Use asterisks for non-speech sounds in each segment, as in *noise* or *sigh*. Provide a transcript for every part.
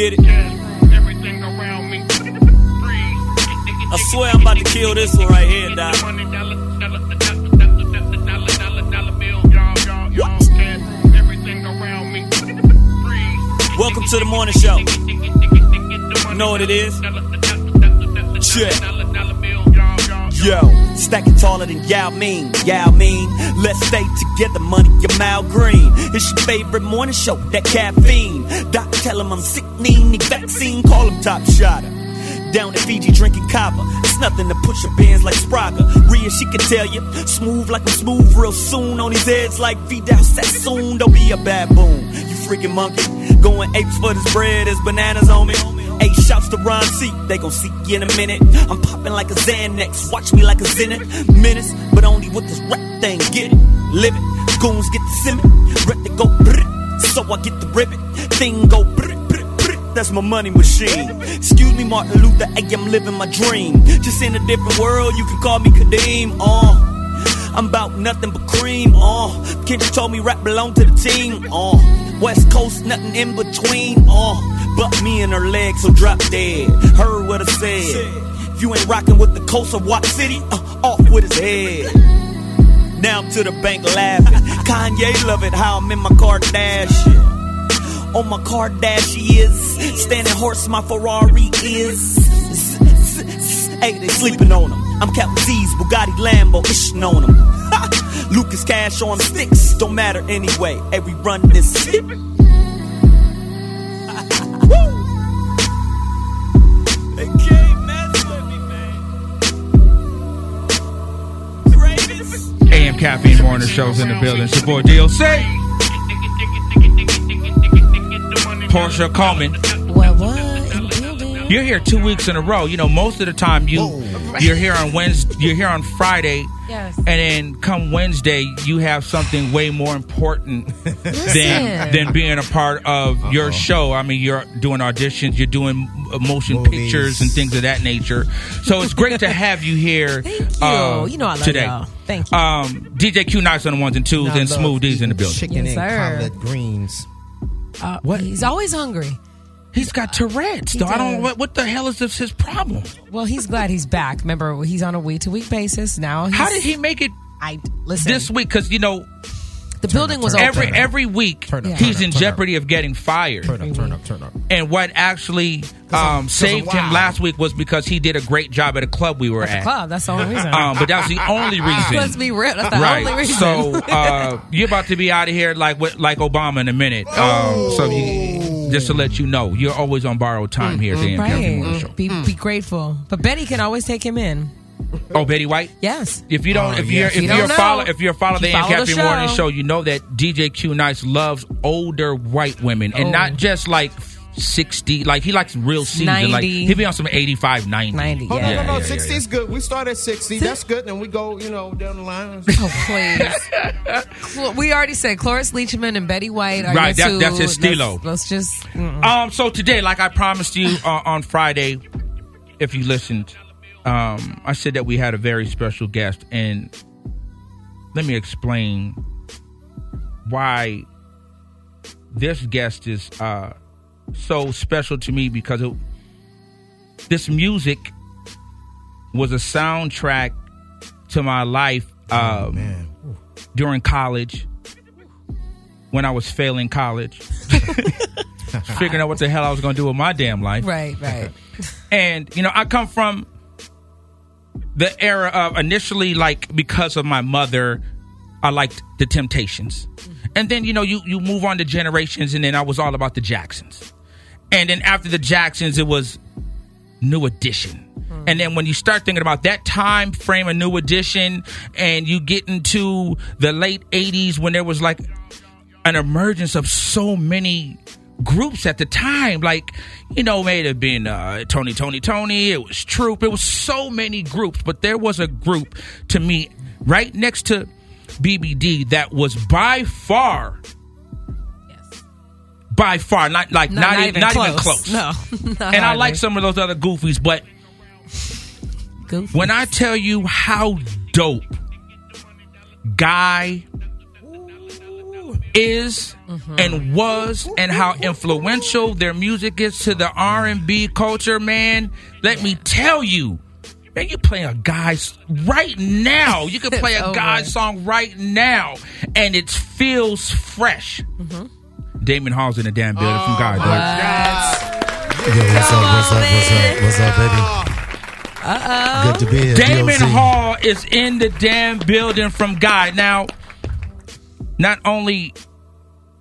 Get it? I swear I'm about to kill this one right here, Doc. Welcome to the morning show. You know what it is? Check. Yo, stacking taller than Yao Ming, Yao Ming. Let's stay together, money, your Mal Green. It's your favorite morning show, that caffeine. Doc tell him I'm sick, need vaccine, call him top shotter. Down in Fiji drinking kava. It's nothing to push your bands like Spraga. Rhea, she can tell you. Smooth like I'm smooth real soon. On his heads like Vidal Sassoon. Don't be a baboon. You freaking monkey. Going apes for this bread. There's bananas on me. Eight shouts to Ron C. They gon' see you in a minute. I'm popping like a Xanax. Watch me like a Zenith. Menace, but only with this rap thing. Get it, live it. Goons get the simmer. Rep to go brrr. So I get the ribbon. Thing go brrr. That's my money machine. Excuse me, Martin Luther. Hey, I'm living my dream. Just in a different world. You can call me Kadeem. Uh. I'm about nothing but cream. Uh, Kendrick told me rap belong to the team. Uh, West Coast, nothing in between. Uh, but me and her legs, so drop dead. Heard what I said. If you ain't rocking with the coast of Watt City, uh, off with his head. Now I'm to the bank laughing. *laughs* Kanye love it how I'm in my Kardashian. On my Kardashian, standing horse, my Ferrari is. Hey, they sleeping on him. I'm Captain Z's, Bugatti, Lambo, ishing on him. *laughs* Lucas Cash on sticks, don't matter anyway. Hey, we run this *laughs* Caffeine Morning Shows in the building. It's your boy DLC. Portia Coleman. What, what? In the building. You're here two weeks in a row. You know, most of the time you you're here on Wednesday, you're here on Friday, Yes. and then come Wednesday you have something way more important than than being a part of your show. I mean, you're doing auditions, you're doing uh, motion Movies. pictures and things of that nature. So it's great to have you here. *laughs* Thank you. uh, you know I love today. y'all. Thank you. Um, DJ Q Nice on the ones and twos, I and love Smooth D's in the building. Chicken Yes, and collard greens. Uh, what? He's always hungry. He's got Tourette's. He Though I don't. does. What, what the hell is this, his problem? Well, he's glad he's back. Remember, he's on a week to week basis now. He's, How did he make it I listen. this week? Because you know, the building was turn open. every every week Turn up, he's turn in up, turn up. jeopardy of getting fired. Turn up, turn up, turn up. And what actually um, saved him last week was because he did a great job at a club we were At the at. club. That's the only reason. Um, but that's the only *laughs* reason. Let's be real. That's the only reason. So uh, you're about to be out of here like with, like Obama in a minute. *laughs* Um, so you, just to let you know, you're always on borrowed time mm, here at mm, the AM Caffeine Morning right. Show. Mm, be, be grateful. But Betty can always take him in. Oh, Betty White. Yes. If you don't, Oh, if yes. you're if You you're don't a follow if you're a follow If the you AM follow the Caffeine Morning show. Show, you know that DJ Q Nice loves older white women and Oh. not just like 60 like he likes real seasoned like 90. he be on some 85 90 90. Hold yeah. on, no, no, yeah, 60 is good. We start at 60. That's good. And we go, you know, down the line. *laughs* Oh, please. We already said Cloris Leachman and Betty White are Right, that- that's his stilo. Let's, let's just. mm-mm. Um, so today, like I promised you uh, on Friday, if you listened, um, I said that we had a very special guest, and let me explain why this guest is uh, so special to me because it, this music was a soundtrack to my life um, Man. Ooh. during college when I was failing college. *laughs* Figuring out what the hell I was going to do with my damn life. Right, right. *laughs* And, you know, I come from the era of initially, like, because of my mother, I liked the Temptations. And then, you know, you, you move on to generations, and then I was all about the Jacksons. And then after the Jacksons, it was New Edition. And then when you start thinking about that time frame of New Edition, and you get into the late 80s when there was like an emergence of so many groups at the time. Like, you know, may have been uh, Tony, Toni, Toné. It was Troop. It was so many groups, but there was a group to me right next to BBD that was by far. By far, not like No, not, even, not even close. No. *laughs* not And I like some of those other goofies, but Goofy. when I tell you how dope Guy is mm-hmm. and was and how influential their music is to the R&B culture, man, let me tell you. Man, you play a guy's right now. You can *laughs* play a guy's song right now, and it feels fresh. Mm-hmm. Damion Hall's in the damn building from oh, Guy. dog. Yo, what's up? What's up? What's up? What's up, baby? Uh-oh. Good to be here. Damion DOC. Hall is in the damn building from God. Now, not only,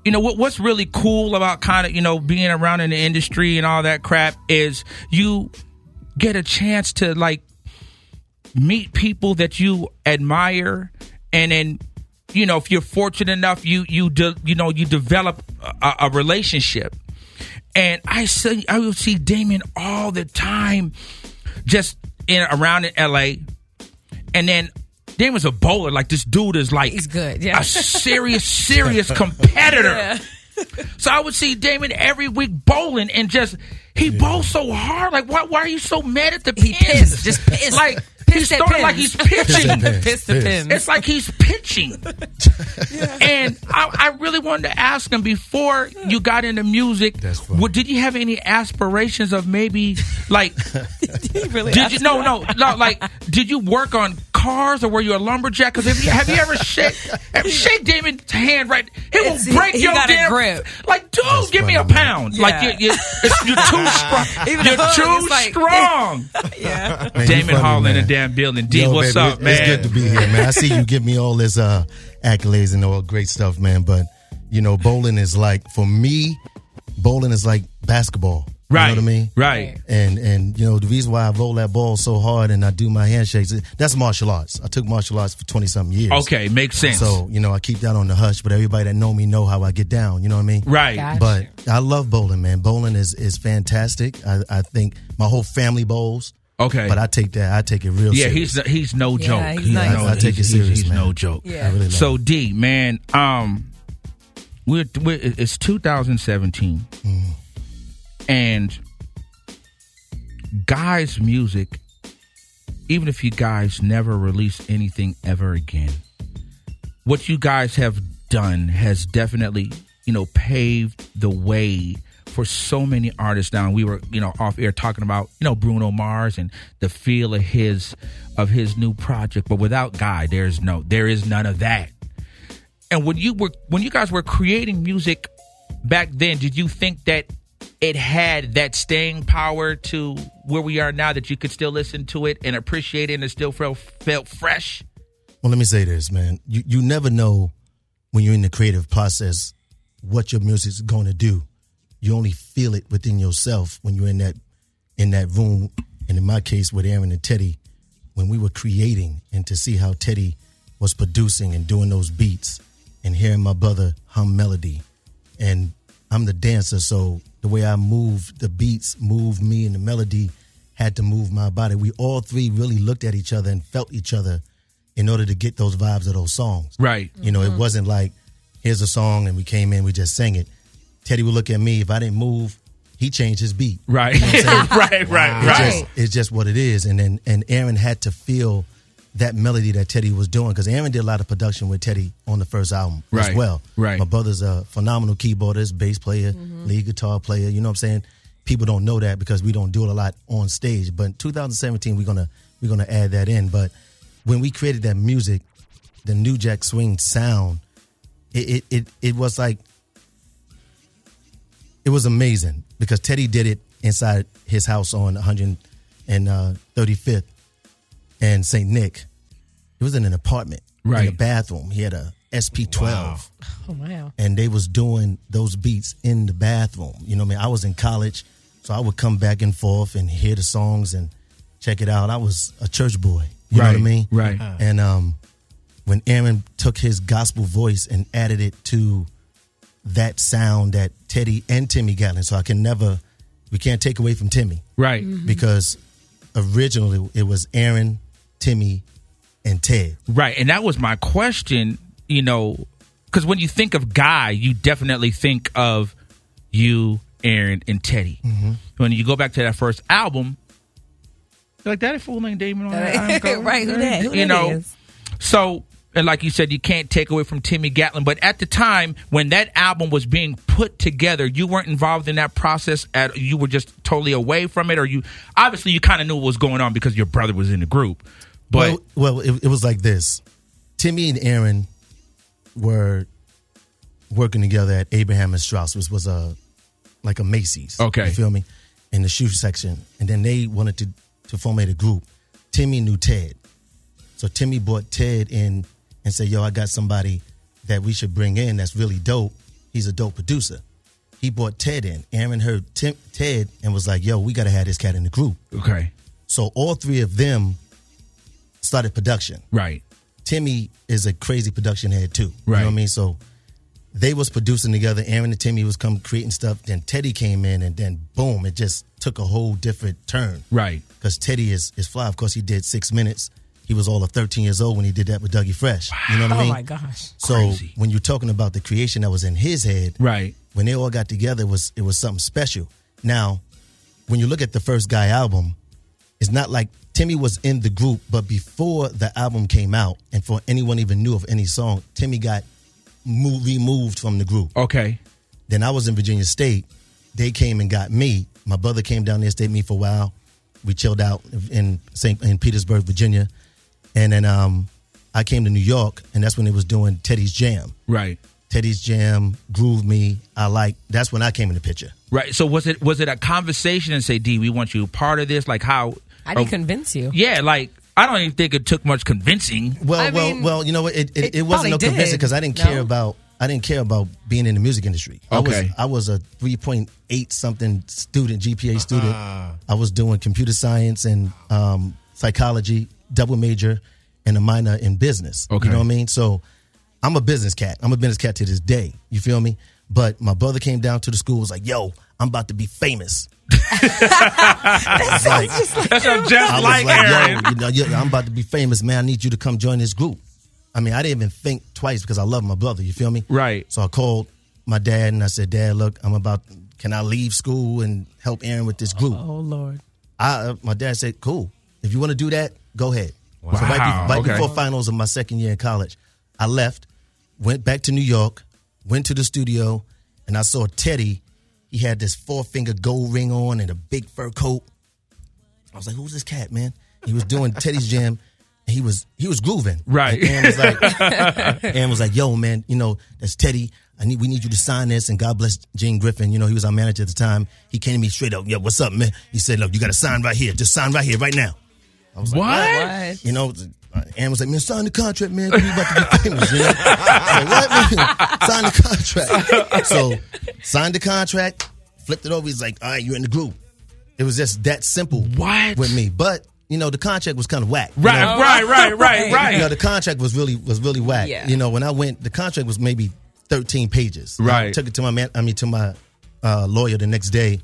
you know, what, what's really cool about kind of, you know, being around in the industry and all that crap is you get a chance to like meet people that you admire and then you know if you're fortunate enough you you de- you know you develop a, a relationship and i see i would see damion all the time just in around in la and then damion's a bowler like this dude is like He's good, yeah. a serious *laughs* serious *laughs* competitor so I would see Damion every week bowling and just he bowls so hard. Like why why are you so mad at the He pins? just pissed. Like he Pissed at started like he's pitching. Pissed. Pissed the pins. It's like he's pitching. *laughs* And I, I really wanted to ask him before you got into music. What did you have any aspirations of maybe like? *laughs* did, really did you no no no like? Did you work on cars or were you a lumberjack? Because have you have you ever *laughs* shake shake Damion's hand right? He will It's- he- break he your got a damn grip. Like dude, That's give me a man. pound. Yeah. Like you, you, it's, you're too strong. Even you're too like- strong. Yeah. Man, Damion funny, and in man. the damn building. D, Yo, what's baby, up, it- man? It's good to be here, man. I see you give me all this uh, accolades and all great stuff, man. But you know, bowling is like for me, bowling is like basketball. Right. You know what I mean? Right. And and you know the reason why I roll that ball so hard and I do my handshakes, that's martial arts. I took martial arts for twenty something years. Okay, makes sense. So you know I keep that on the hush, but everybody that know me know how I get down. You know what I mean? right. Gotcha. But I love bowling, man. Bowling is is fantastic. I, I think my whole family bowls. Okay. But I take that. I take it real. yeah, serious. he's he's no Yeah, joke. he's nice. no, I- I take he's- it serious, he's, he's man. no joke. Yeah. I really So D, man, um, we're, we're it's 2017, Mm. and guys' music, even if you guys never release anything ever again, what you guys have done has definitely, you know, paved the way for so many artists now. We were, you know, off air talking about, you know, Bruno Mars and the feel of his of his new project. But without Guy, there's no there is none of that. And when you were when you guys were creating music back then, did you think that it had that staying power to where we are now that you could still listen to it and appreciate it and it still felt felt fresh? Well, let me say this, man. You you never know when you're in the creative process what your music's going to do. You only feel it within yourself when you're in that in that room. And in my case, with Aaron and Teddy, when we were creating, and to see how Teddy was producing and doing those beats, and hearing my brother hum melody, and I'm the dancer, so the way I move the beats, move me, and the melody had to move my body. We all three really looked at each other and felt each other in order to get those vibes of those songs. Right. You know, it mm-hmm. wasn't like here's a song and we came in, we just sang it. Teddy would look at me. If I didn't move, he changed his beat. Right. You know *laughs* right, right, It's right. just it's just what it is. And then and Aaron had to feel that melody that Teddy was doing because Aaron did a lot of production with Teddy on the first album Right, as well. right. My brother's a phenomenal keyboardist, bass player, mm-hmm. lead guitar player. You know what I'm saying? People don't know that because we don't do it a lot on stage. But in 2017, we're gonna we're gonna add that in. But when we created that music, the New Jack Swing sound, it it it, it was like it was amazing because Teddy did it inside his house on 135th and St. Nick. It was in an apartment, right. in Right. a bathroom. He had a SP12, Oh wow. and they was doing those beats in the bathroom. You know what I mean? I was in college, so I would come back and forth and hear the songs and check it out. I was a church boy. You know what I Right, mean? right. And um, when Aaron took his gospel voice and added it to that sound that Teddy and Timmy Gatlin. So I can never, we can't take away from Timmy Right. because originally it was Aaron, Timmy, and Ted. Right. And that was my question, you know, because when you think of Guy, you definitely think of you, Aaron, and Teddy. Mm-hmm. When you go back to that first album, you're like, that ain't fool named Damion on that. *laughs* right, who that? Who you that know, is? so and like you said, you can't take away from Timmy Gatlin. But at the time when that album was being put together, you weren't involved in that process. At you were just totally away from it, or you obviously you kind of knew what was going on because your brother was in the group. But well, well it, it was like this. Timmy and Aaron were working together at Abraham and Straus, which was a like a Macy's. Okay. you feel me? In the shoe section, and then they wanted to to formate a group. Timmy knew Ted, so Timmy brought Ted in and said, "Yo, I got somebody that we should bring in that's really dope. He's a dope producer." He brought Ted in. Aaron heard Tim, Ted and was like, "Yo, we got to have this cat in the group." okay, So all three of them started production. right, Timmy is a crazy production head too. Right. You know what I mean? So they was producing together. Aaron and Timmy was come creating stuff. Then Teddy came in, and then boom, it just took a whole different turn. right, Because Teddy is is fly. Of course, he did six minutes. He was all of 13 years old when he did that with Dougie Fresh. You know what I mean? Oh my gosh. So Crazy. when you're talking about the creation that was in his head, right, when they all got together, it was it was something special. Now, when you look at the first Guy album, it's not like Timmy was in the group, but before the album came out, and for anyone even knew of any song, Timmy got moved, removed from the group. okay, Then I was in Virginia State. They came and got me. My brother came down there, stayed with me for a while. We chilled out in St. in Petersburg, Virginia, and then um, I came to New York, and that's when they was doing Teddy's Jam. right, Teddy's Jam, Groove Me, I like. That's when I came in the picture. right. So was it was it a conversation and say, D, we want you a part of this? Like how? I do you oh, convince you? Yeah, like I don't even think it took much convincing. Well, I well, mean, well. You know what? It, it, it it wasn't no probably convincing because I didn't No? care about. I didn't care about being in the music industry. I was Okay. I was a three point eight something student, GPA student. I was doing computer science and um, psychology, double major, and a minor in business. Okay. You know what I mean? So I'm a business cat. I'm a business cat to this day. You feel me? But my brother came down to the school was like, "Yo, I'm about to be famous." That sounds just like That's a just I was like, like, Aaron. yo, you know, you- I'm about to be famous, man. I need you to come join this group. I mean, I didn't even think twice because I love my brother. You feel me? Right. So I called my dad and I said, Dad, look, I'm about. Can I leave school and help Aaron with this group? Oh Lord. I, uh, my dad said, Cool. If you want to do that, go ahead. So right, be- right okay. before finals of my second year in college, I left, went back to New York, went to the studio, and I saw Teddy. He had this four finger gold ring on and a big fur coat. I was like, "Who's this cat, man?" He was doing Teddy's jam. and He was he was grooving. Right. And was like, *laughs* Aaron was like, "Yo, man, you know that's Teddy. I need we need you to sign this." And God bless Gene Griffin. You know he was our manager at the time. He came to me straight up. Yo, what's up, man? He said, "Look, you got to sign right here. Just sign right here, right now." I was like, What? What? you know, uh, Aaron was like, man, sign the contract, man. We about to be famous, you *laughs* know? I was like, what? sign the contract. *laughs* So, signed the contract, flipped it over. He's like, all right, you're in the group. It was just that simple What? with me. But, you know, the contract was kind of whack. you Right, know? right, right, *laughs* right, right. You know, the contract was really was really whack. Yeah. You know, when I went, the contract was maybe 13 pages. I Right. took it to my man, I mean, to my uh, lawyer the next day.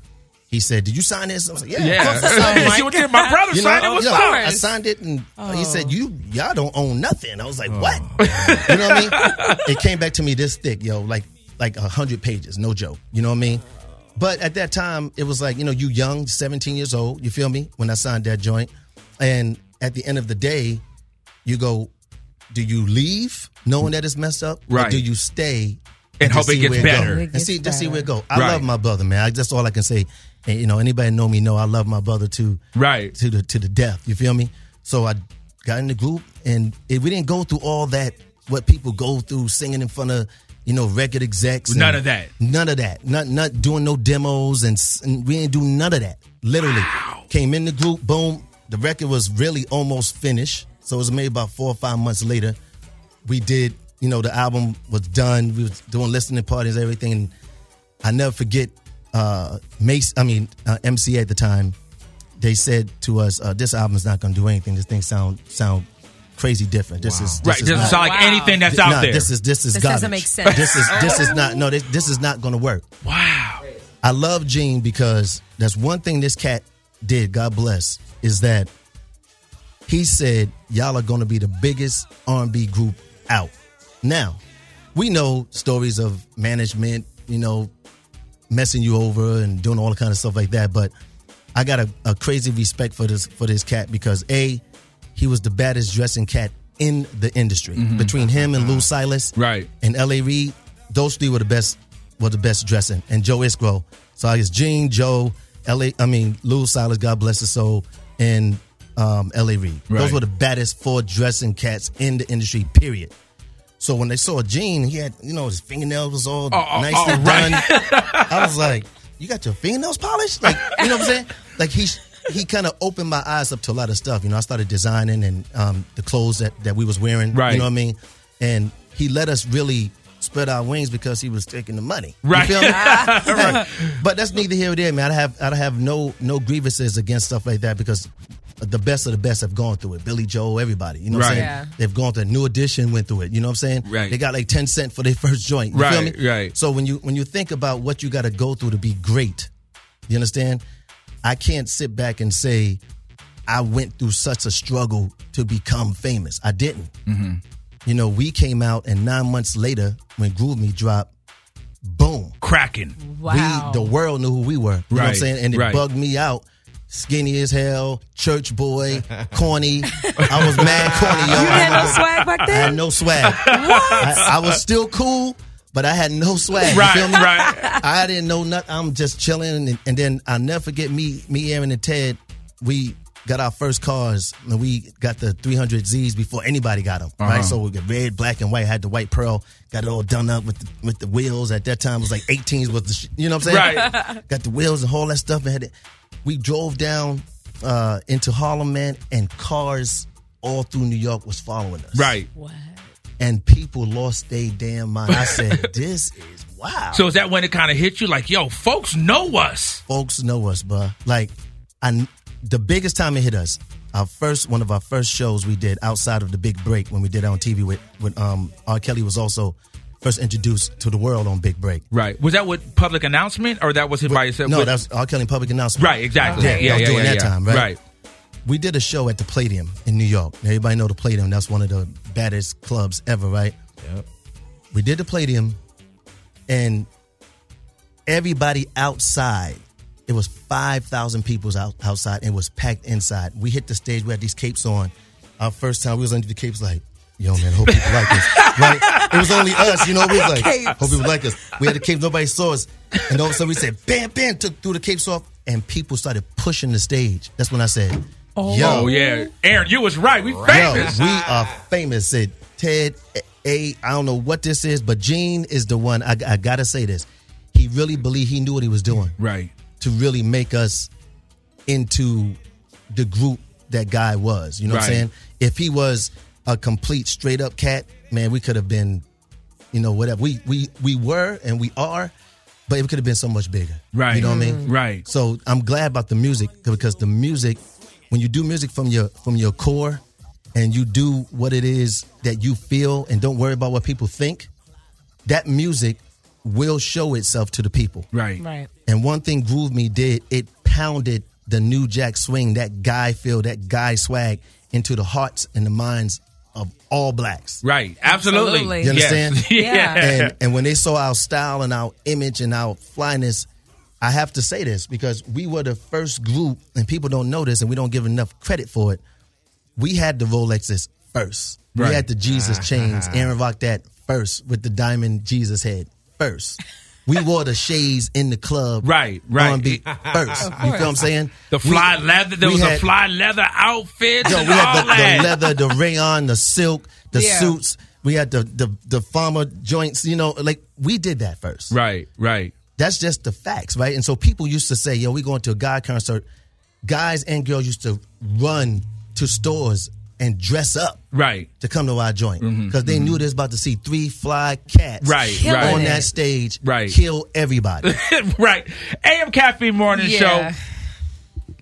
He said, did you sign this? I was like, yeah, yeah. of course I *laughs* signed it. See what did my brother You know, signed it? What's yeah, up? I signed it, and he oh. said, "You y'all don't own nothing." I was like, oh, "What?" *laughs* you know what I mean? It came back to me this thick, yo, like like a hundred pages, no joke. You know what I mean? But at that time, it was like you know, you young, seventeen years old. You feel me? When I signed that joint, and at the end of the day, you go, do you leave knowing that it's messed up, Right. Or do you stay And hope just it see gets better. It and gets see, just see where it go. I Right. love my brother, man. I, that's all I can say. And, you know, anybody know me know I love my brother too Right. to the to the death. You feel me? So I got in the group, and it, we didn't go through all that what people go through singing in front of you know record execs. None of that. None of that. Not not doing no demos, and, and we didn't do none of that. Literally, came in the group. Boom. The record was really almost finished. So it was made about four or five months later. We did. You know, the album was done. We was doing listening parties, everything, and I never forget. Uh, Mace, I mean uh, MC at the time, they said to us, uh, "This album's not going to do anything. This thing sound sound crazy different. This is right. this Right. is Doesn't sound like Wow. anything that's Nah, out there. This is this is This garbage. doesn't make sense. This is this is not no. This, this is not going to work. wow. I love Gene because that's one thing this cat did. God bless is that he said y'all are going to be the biggest R&B group out. Now we know stories of management, you know, messing you over and doing all the kind of stuff like that. But I got a, a crazy respect for this for this cat because a he was the baddest dressing cat in the industry. Between him and Lou Silas, Right. and L.A. Reid, those three were the best were the best dressing, and Joe Isgro. So I guess Gene, Joe, L.A. I mean Lou Silas, God bless his soul, and um, L.A. Reid. Right. Those were the baddest four dressing cats in the industry. Period. So when they saw Gene, he had you know his fingernails was all Oh, oh, nicely oh, right. done. *laughs* I was like, "You got your fingernails polished?" Like you know what I'm saying? Like he he kind of opened my eyes up to a lot of stuff. You know, I started designing and um, the clothes that that we was wearing. Right. You know what I mean? And he let us really spread our wings because he was taking the money. You Right. feel me? *laughs* But that's neither here nor there, man. I have I have no no grievances against stuff like that because the best of the best have gone through it. Billy Joel, everybody. You know what I'm Right. saying? Yeah. They've gone through it. New Edition went through it. You know what I'm saying? Right. They got like 10 cent for their *laughs* first joint. You feel Right, me? right. So when you when you think about what you got to go through to be great, you understand? I can't sit back and say I went through such a struggle to become famous. I didn't. Mm-hmm. You know, we came out, and nine months later, when Groove Me dropped, boom, Cracking. Wow. we the world knew who we were. You know what I'm saying? And it right. bugged me out. Skinny as hell, church boy, corny. I was mad corny, yo. you I had no swag back I had no swag. I, I was still cool, but I had no swag. You Right, feel me? right. I didn't know nothing. I'm just chilling, and, and then I'll never forget me, me, Aaron, and Ted. We got our first cars, and we got the 300Zs before anybody got them. Uh-huh. Right, so we got red, black, and white. Had the white pearl, got it all done up with the, with the wheels. At that time, it was like 18s was the, sh- you know what I'm saying? Right. *laughs* got the wheels and all that stuff. And had it. We drove down uh, into Harlem, man, and cars all through New York was following us. Right. Wow. And people lost their damn mind. I said, *laughs* "This is wow." So is that when it kind of hit you? Like, yo, folks know us. folks know us, bruh. Like, I, the biggest time it hit us, our first one of our first shows we did outside of the big break when we did it on TV with with um R. Kelly was also first introduced to the world on Big Break. Right. Was that with public announcement or that was it by yourself? No, With- that's R. Kelly public announcement. right. Exactly. Yeah, Yeah. was yeah, during yeah, that yeah. time, right? Right. We did a show at the Palladium in New York. Everybody know the Palladium. That's one of the baddest clubs ever, right? Yep. We did the Palladium, and everybody outside. It was five thousand people out, outside, and it was packed inside. We hit the stage. We had these capes on. Our first time, we was under the capes, like, yo, man, hope people like us. *laughs* Right? It was only us, you know. We was like, Capes. hope people like us. We had the capes. Nobody saw us, and all of a sudden we said, bam, bam, took threw the capes off, and people started pushing the stage. That's when I said, oh, yo, Oh yeah, Aaron, you was right. We Yo, famous. we are famous. Said Ted A. I don't know what this is, but Gene is the one. I, I gotta say this. He really believed he knew what he was doing right. To really make us into the group that guy was. You know what I'm saying? If he was a complete straight up cat, man, we could have been, you know, whatever. We we we were and we are, but it could have been so much bigger. Right. You know what I mean? Mm-hmm. Right. So I'm glad about the music because the music, when you do music from your from your core, and you do what it is that you feel, and don't worry about what people think, that music will show itself to the people. Right. Right. And one thing Groove Me did, it pounded the new jack swing, that guy feel, that guy swag into the hearts and the minds of all blacks. Right. Absolutely. Absolutely. You Yes. *laughs* understand? yeah. And and when they saw our style and our image and our flyness, I have to say this because we were the first group, and people don't know this, and we don't give enough credit for it. We had the Rolexes first. Right. We had the Jesus *laughs* chains. Aaron rocked that first with the diamond Jesus head first. We wore the shades in the club. Right, right. R&B first. You feel what I'm saying? The fly We- leather. There was had- a fly leather outfit. Yo, and we had all the, that. the leather, the rayon, the silk, the Yeah. suits. We had the, the the farmer joints. You know, like we did that first. Right. Right. That's just the facts, right? And so people used to say, "Yo, we going to a guy concert." Guys and girls used to run to stores and dress up Right. to come to our joint because they knew they was about to see three fly cats Mm-hmm. Right, Killing right. on that stage, Right. kill everybody. *laughs* right. AM Caffeine Morning Yeah. Show.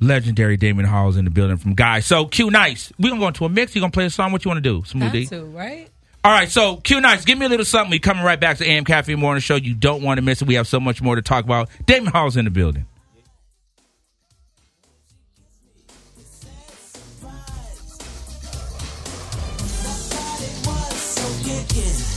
legendary Damion Halls in the building from Guy. So Q Nice, we gonna go into a mix. You gonna play a song? What you want to do? Got Smoothie. to, right? All right, so Q Nice, give me a little something. We coming right back to AM Caffeine Morning Show. You don't want to miss it. We have so much more to talk about. Damion Hall's in the building. Drew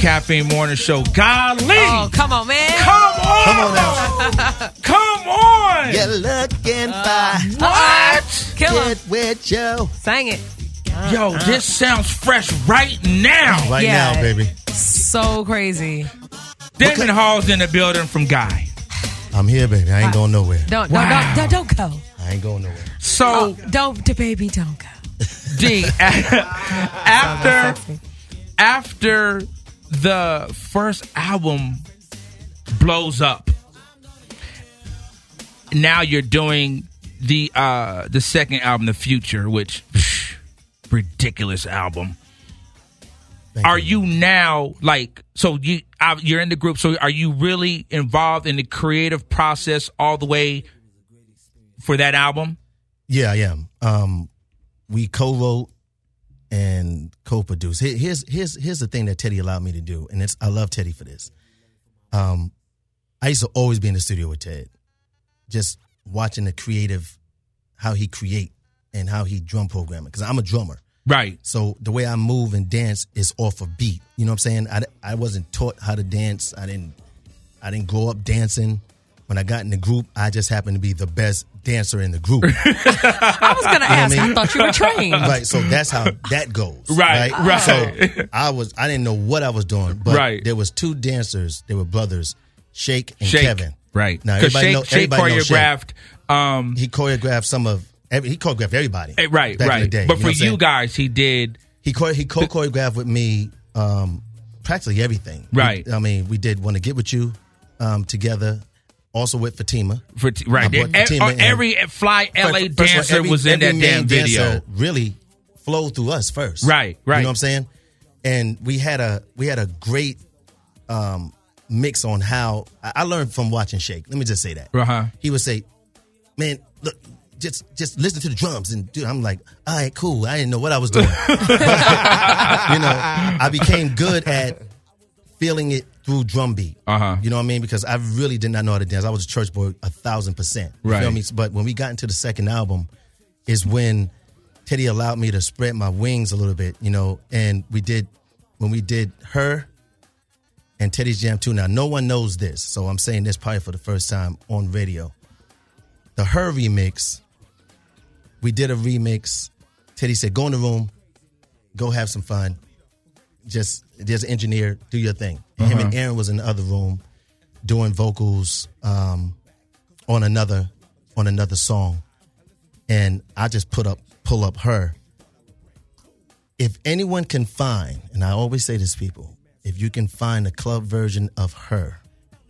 Caffeine Morning Show. Golly! Oh, come on, man. Come on! Come on now. *laughs* Come on! You're looking uh, fine. What? Kill him. Get with Joe. Sang it. Yo, uh-uh. this sounds fresh right now. Right Yeah. now, baby. So crazy. Damion Hall's in the building from Guy. I'm here, baby. I ain't uh, going nowhere. Don't, Wow. don't, don't, don't go. I ain't going nowhere. So, oh, Don't, the baby, don't go. *laughs* *laughs* D, after after the first album blows up, now you're doing the uh the second album, The Future, which psh, ridiculous album. Thank Are you now like so you uh, you're in the group? So are you really involved in the creative process all the way for that album? Yeah, I am. Um, we co-wrote and co-produce. Here's here's here's the thing that Teddy allowed me to do, and it's I love Teddy for this. Um, I used to always be in the studio with Ted, just watching the creative, how he create and how he drum programming. Because I'm a drummer, Right. so the way I move and dance is off of beat. You know what I'm saying? I, I wasn't taught how to dance. I didn't I didn't grow up dancing. When I got in the group, I just happened to be the best dancer in the group. *laughs* I was going to ask. I I, thought you were trained. right. So that's how that goes. *laughs* Right, right. right. So I was I didn't know what I was doing, but Right. there was two dancers. They were brothers, Shake and Shake. Kevin. Right. Now everybody Shake, know, Shake everybody knows Shake. choreographed. Um, He choreographed some of. Every, he choreographed everybody. eh, right, right. Day, but know for you guys, he did. he chore- he co choreographed with me um, practically everything. Right. We- I mean, we did "Want to Get with You" um, together, also with Fatima. For t- right, Ev- Fatima in. every fly LA First- first dancer every- was in that damn video. dancer Really flowed through us first. Right, right. You know what I'm saying? And we had a we had a great um, mix on how I I learned from watching Shake. Let me just say that. Uh-huh. He would say, "Man, look." Just, just listen to the drums and dude, I'm like, all right, cool. I didn't know what I was doing. *laughs* you know, I became good at feeling it through drum beat. Uh-huh. You know what I mean? Because I really did not know how to dance. I was a church boy a thousand percent. You Right. feel me? But when we got into the second album, is when Teddy allowed me to spread my wings a little bit, you know, and we did when we did her and Teddy's Jam too. Now no one knows this, so I'm saying this probably for the first time on radio. The her remix, we did a remix. Teddy said, "Go in the room, go have some fun. Just there's an engineer, do your thing." And Him and Aaron was in the other room doing vocals um, on another on another song, and I just put up pull up her. If anyone can find, and I always say this, people, if you can find a club version of her,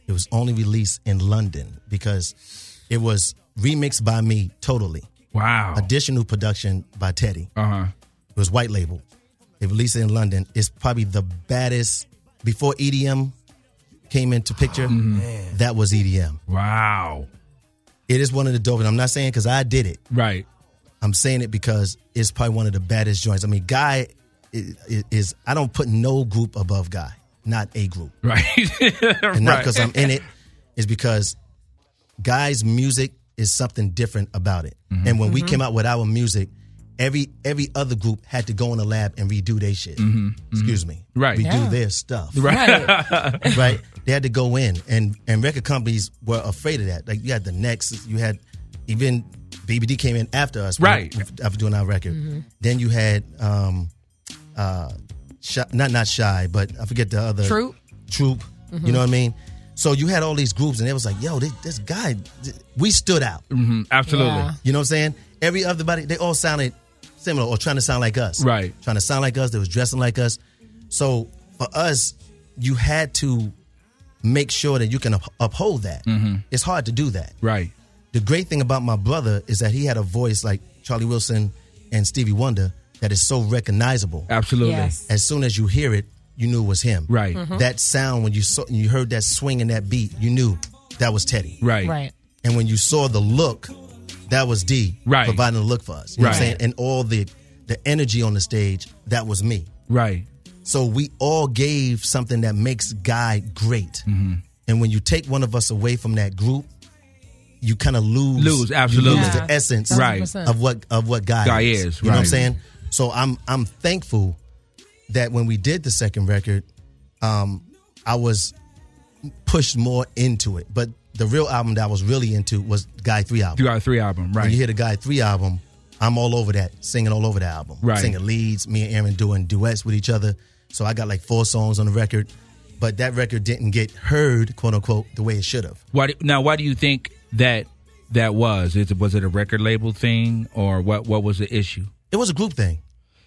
it was only released in London because it was remixed by me totally Wow. additional production by Teddy. Uh huh. It was white label. They released it in London. It's probably the baddest before EDM came into picture. that was EDM. Wow. It is one of the dope. And I'm not saying because I did it. Right. I'm saying it because it's probably one of the baddest joints. I mean, Guy is, is I don't put no group above Guy, not a group, *laughs* Right. and not right. because I'm in it. Is because Guy's music is something different about it. Mm-hmm. And when we came out with our music, every every other group had to go in the lab and redo their shit. Excuse me, Mm-hmm. Right. Redo Yeah. their stuff, Right. *laughs* right? They had to go in, and and record companies were afraid of that. Like you had the next, you had even BBD came in after us, Right. After doing our record, Mm-hmm. then you had um, uh, shy, not not shy, but I forget the other Troop. Troop. You know what I mean? So you had all these groups, and it was like, yo, this, this guy, we stood out. Mhm, Absolutely. Yeah. You know what I'm saying? Every other body, they all sounded similar or trying to sound like us. Right. Trying to sound like us. They was dressing like us. So for us, you had to make sure that you can up- uphold that. Mm-hmm. It's hard to do that. Right. The great thing about my brother is that he had a voice like Charlie Wilson and Stevie Wonder that is so recognizable. Absolutely. Yes. As soon as you hear it, you knew it was him. Right. Mm-hmm. That sound when you saw you heard that swing and that beat, you knew that was Teddy. Right. Right. And when you saw the look, that was D Right. providing the look for us. You know what I'm Right. saying? And all the the energy on the stage, that was me. Right. So we all gave something that makes Guy great. Mm-hmm. And when you take one of us away from that group, you kind of lose Lose, you absolutely. lose Yeah. the essence Right. of what of what Guy, Guy is. is, You know what I'm saying? So I'm I'm thankful that when we did the second record, um, I was pushed more into it. But the real album that I was really into was Guy Three album. You got a three album, right? When you hear the Guy Three album, I'm all over that, singing all over the album, Right. Singing leads, me and Aaron doing duets with each other. So I got like four songs on the record, but that record didn't get heard, quote unquote, the way it should have. Why do, now? Why do you think that that was? Is was it a record label thing, or what? What was the issue? It was a group thing.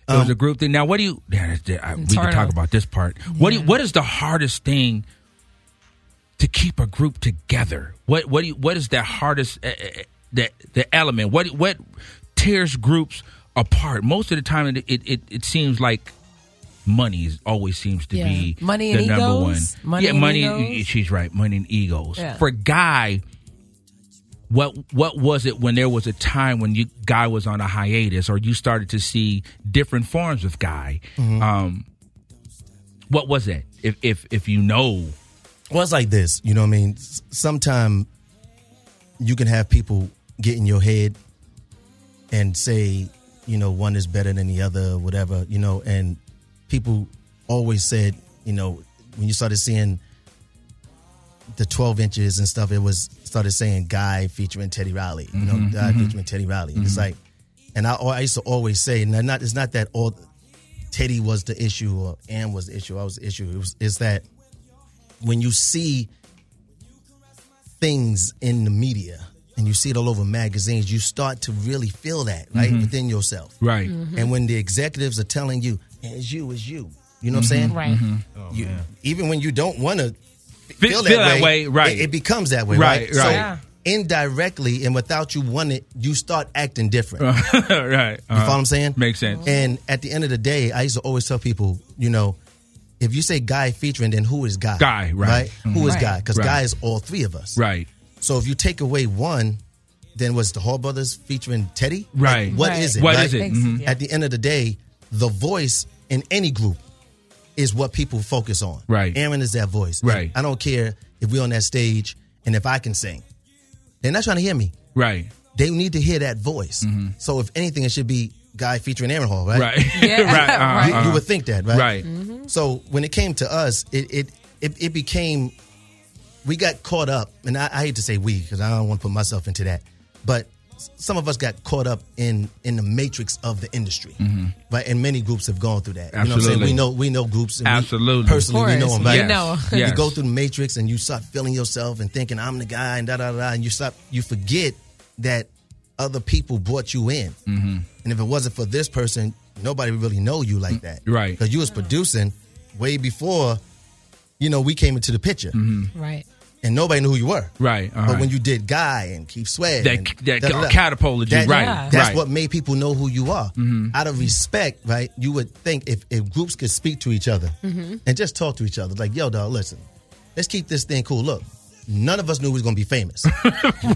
It was um, a group thing. Now, what do you? yeah, I- we can talk about this part. What do you, What is the hardest thing to keep a group together? What What do you, What is the hardest uh, the the element? What What tears groups apart? Most of the time, it it, it, it seems like money is, always seems to Yeah. be Money the and number egos? one. Money yeah, and money. egos? She's right. Money and egos. Yeah. For guy. What what was it when there was a time when you guy was on a hiatus or you started to see different forms of guy? Um, what was it? If if if you know, Well, it's like this, you know what I mean? Sometimes you can have people get in your head and say, you know, one is better than the other, whatever, you know, and people always said, you know, when you started seeing the 12 inches and stuff, it was started saying Guy featuring Teddy Riley, you know, mm-hmm, Guy mm-hmm. featuring Teddy Riley. It's mm-hmm. like, and I, I used to always say, and not, it's not that all Teddy was the issue or Ann was the issue, I was the issue. It was, it's that when you see things in the media and you see it all over magazines, you start to really feel that right mm-hmm. within yourself. right? Mm-hmm. And when the executives are telling you, "Hey, "It's you, it's you," you know what I'm mm-hmm. saying? Right. Oh, you, even when you don't want to Fe- feel, feel that, that way, right. It, it becomes that way, Right, right? So. Yeah. indirectly and without you wanting it, you start acting different. *laughs* right. You follow uh, what I'm saying? Makes sense. And at the end of the day, I used to always tell people, you know, if you say guy featuring, then who is guy? Guy, right. Who is Right. guy? Because Right. guy is all three of us. Right. So if you take away one, then was the Hall Brothers featuring Teddy? Right. Like, what Right. is it? What right? is it? Ex- Mhm. At the end of the day, the voice in any group is what people focus on. Right. Aaron is that voice. Right. I don't care if we're on that stage and if I can sing. They're not trying to hear me. Right. They need to hear that voice. So if anything, it should be Guy featuring Aaron Hall, right? Right. *laughs* Yeah, right. uh-huh. You, you would think that, right? Right. So when it came to us, it it it, it became we got caught up, and I, I hate to say we because I don't want to put myself into that, but some of us got caught up in in the matrix of the industry, right? And many groups have gone through that. You know what I'm saying? Mm-hmm. Absolutely. We know we know groups. And we- Absolutely. personally, we Of know course, them, right? you know. Yes. You go through the matrix and you start feeling yourself and thinking I'm the guy and da da da, and you stop. You forget that other people brought you in, mm-hmm. And if it wasn't for this person, nobody would really know you like mm, that, Right. Because you was producing way before, you know, we came into the picture, mm-hmm. Right. and nobody knew who you were, Right. uh-huh. But when you did Guy and Keith Sweat, That- and that da-da-da, catapulted you, that- right, Yeah. That's right. what made people know who you are. Mm-hmm. Out of respect, right? You would think if, if groups could speak to each other mm-hmm. and just talk to each other, like, yo, dog, listen, let's keep this thing cool. Look, none of us knew we was gonna be famous. *laughs*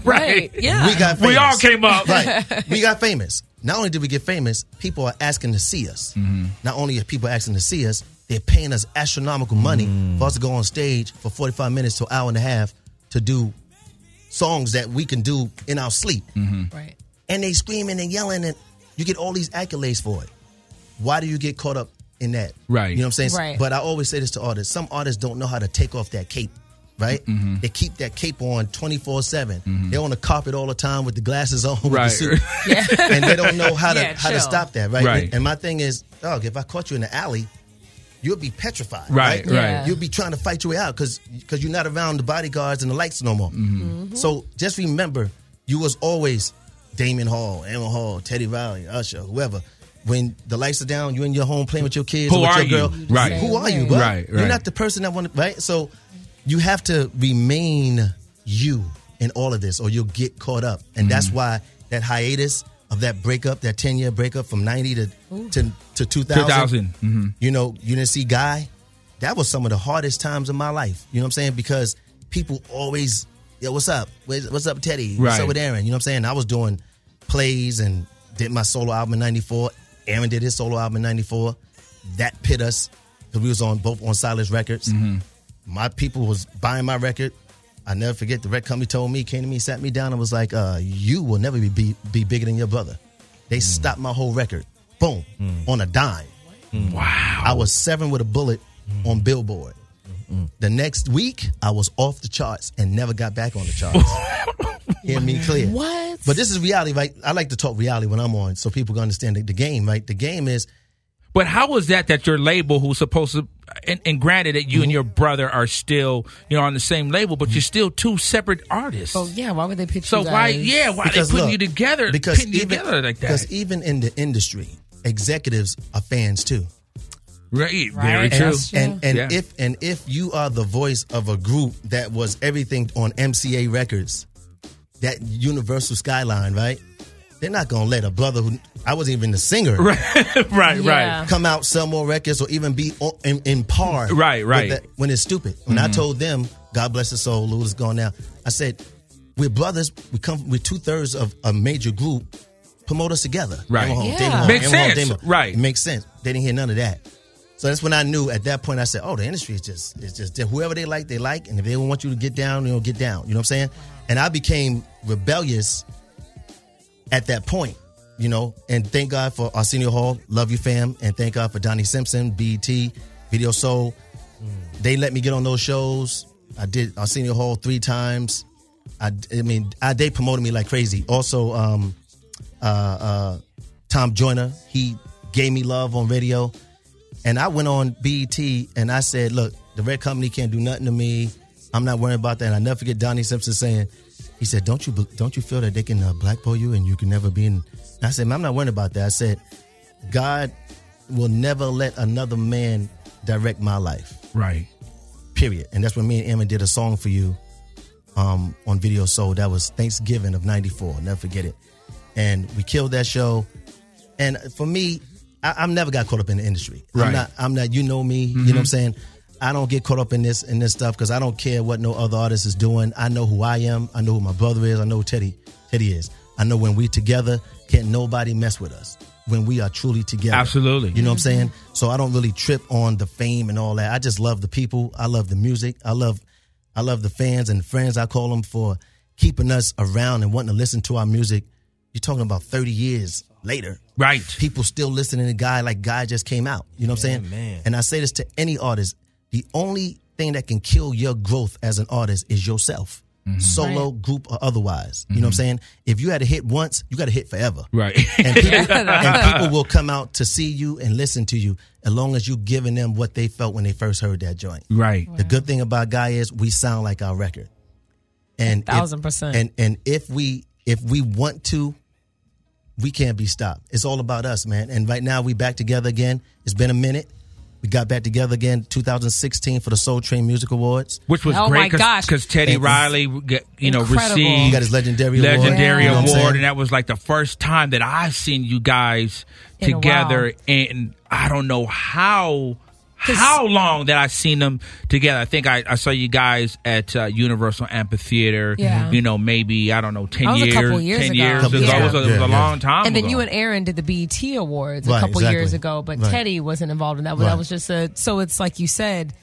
Right. Yeah. we got famous. we all came up. right. We got famous. Not only did we get famous, people are asking to see us. Mm-hmm. Not only are people asking to see us, they're paying us astronomical money mm. for us to go on stage for 45 minutes to an hour and a half to do songs that we can do in our sleep. Mm-hmm. Right. And they screaming and yelling, and you get all these accolades for it. Why do you get caught up in that? Right. You know what I'm saying? Right. But I always say this to artists some artists don't know how to take off that cape. Right, Mm-hmm. they keep that cape on twenty four seven. They're on the carpet all the time with the glasses on, with Right. the suit *laughs* *laughs* and they don't know how to Yeah, how to stop that, right? Right. And my thing is, dog, if I caught you in the alley, you'll be petrified, Right, right? right. Yeah. You'll be trying to fight your way out because because you're not around the bodyguards and the lights no more. Mm-hmm. So just remember, you was always Damion Hall, Emma Hall, Teddy Riley, Usher, whoever. When the lights are down, you're in your home playing with your kids Who or with are your you? girl. Right. Who are you, Right. bro? Right, You're not the person that want to, right? So you have to remain you in all of this or you'll get caught up. And Mm-hmm. that's why that hiatus of that breakup, that 10 year breakup from 90 to, to, to 2000, 2000. Mhm. you know, you didn't see Guy. That was some of the hardest times of my life. You know what I'm saying? Because people always, yo, what's up? What's up, Teddy? What's up with Aaron? You know what I'm saying? I was doing plays and did my solo album in 94. Aaron did his solo album in 94. That pit us because we was on both on Silas Records. My people was buying my record. I never forget the record company told me, came to me, sat me down, and was like, uh, "You will never be, be be bigger than your brother." They hmm. stopped my whole record, boom, hmm. on a dime. Hmm. Wow. I was seven with a bullet on Billboard. The next week, I was off the charts and never got back on the charts. *laughs* Hear me clear. What? But this is reality, right? I like to talk reality when I'm on, so people can understand the, the game, right? The game is But how was that that your label, who's supposed to, and, and granted that Mm-hmm. you and your brother are still, you know, on the same label, but you're still two separate artists. Oh yeah, why would they pitch you? so you why, guys? yeah, why are they putting look, you together, Because putting you even, together like that? Because even in the industry, executives are fans too. Right, Right. very And- true. Yeah. And and Yeah. if and if you are the voice of a group that was everything on MCA Records, that Universal Skyline, right? They're not gonna let a brother who I wasn't even the singer *laughs* right, right, Yeah. right. come out sell more records or even be in, in par. Right, right. that- when it's stupid. When I mm-hmm. told them, God bless his soul, Lou is gone now. I said, we're brothers. We come. We're two thirds of a major group. Promote us together. Right. Dame Hall, Yeah. Dame Hall, Makes Dame sense. Dame Right. It makes sense. They didn't hear none of that. So that's when I knew. At that point, I said, "Oh, the industry is just it's just whoever they like, they like, and if they don't want you to get down, you know, get down." You know what I'm saying? And I became rebellious at that point, you know. And thank God for Arsenio Hall, love you fam, and thank God for Donnie Simpson, BET, Video Soul. They let me get on those shows. I did Arsenio Hall three times. I, I mean, I, they promoted me like crazy. Also, um, uh, uh, Tom Joyner, he gave me love on radio. And I went on BET and I said, look, the red company can't do nothing to me. I'm not worrying about that. And I never forget Donnie Simpson saying, he said, don't you don't you feel that they can uh, blackball you and you can never be in? I said, I'm not worried about that. I said, God will never let another man direct my life Right. period. And that's when me and Emma did a song for you um, on Video Soul. That was Thanksgiving of '94. Never forget it. And we killed that show. And for me, I, I've never got caught up in the industry. Right. I'm not. I'm not. You know me. You know what I'm saying. I don't get caught up in this in this stuff because I don't care what no other artist is doing. I know who I am. I know who my brother is. I know who Teddy Teddy is. I know when we together, can't nobody mess with us. When we are truly together, Absolutely. you know what I'm saying? So I don't really trip on the fame and all that. I just love the people. I love the music. I love I love the fans and friends I call them for keeping us around and wanting to listen to our music. You're talking about 30 years later. Right. People still listening to Guy like Guy just came out. You know what I'm saying? man. And I say this to any artist. The only thing that can kill your growth as an artist is yourself. Mm-hmm. Solo, group, or otherwise. You know what I'm mm-hmm. saying? If you had a hit once, you got to hit forever Right. and people, *laughs* and people will come out to see you and listen to you as long as you're giving them what they felt when they first heard that joint. right. The good thing about Guy is we sound like our record, and if- thousand percent. And and if we if we want to, we can't be stopped. It's all about us, man. And right now we back together again. It's been a minute. We got back together again 2016 for the Soul Train Music Awards. Which was Oh great my gosh. because Teddy Thank you. Riley, you know, Incredible. received He got his legendary award. legendary You know award, saying? and that was like the first time that I've seen you guys In together. And I don't know how how long that I've seen them together. I think I, I saw you guys at uh, Universal Amphitheater. Yeah. you know, maybe I don't know, ten That was a years, couple years ten ago. years Couple ago. years It was, a- it was a yeah. long time. and then ago. you and Aaron did the BET Awards a Right, couple exactly. years ago, but Right. Teddy wasn't involved in that. Right. That was just a. So it's like you said,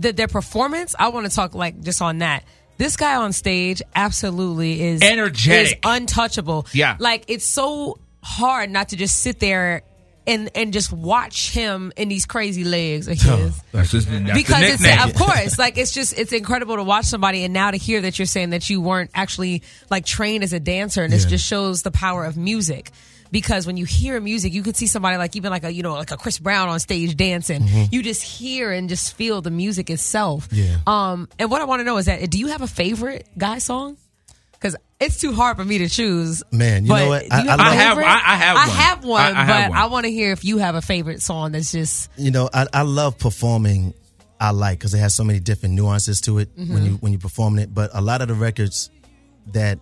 that their performance. I want to talk like just on that. This guy on stage absolutely is Energetic. is untouchable. Yeah. like it's so hard not to just sit there. And, and just watch him in these crazy legs of his. That's just, that's because it's of course like it's just it's incredible to watch somebody and now to hear that you're saying that you weren't actually like trained as a dancer and this Yeah. just shows the power of music because when you hear music you could see somebody like even like a you know like a Chris Brown on stage dancing you just hear and just feel the music itself Yeah. um and what I want to know is that do you have a favorite guy song because it's too hard for me to choose Man, you But know what? I- you I a love- I have- favorite? I- I have I one. have one I- I have but one. I want to hear if you have a favorite song that's just you know, I, I love performing. I like because it has so many different nuances to it Mm-hmm. when you when you performing it. But a lot of the records that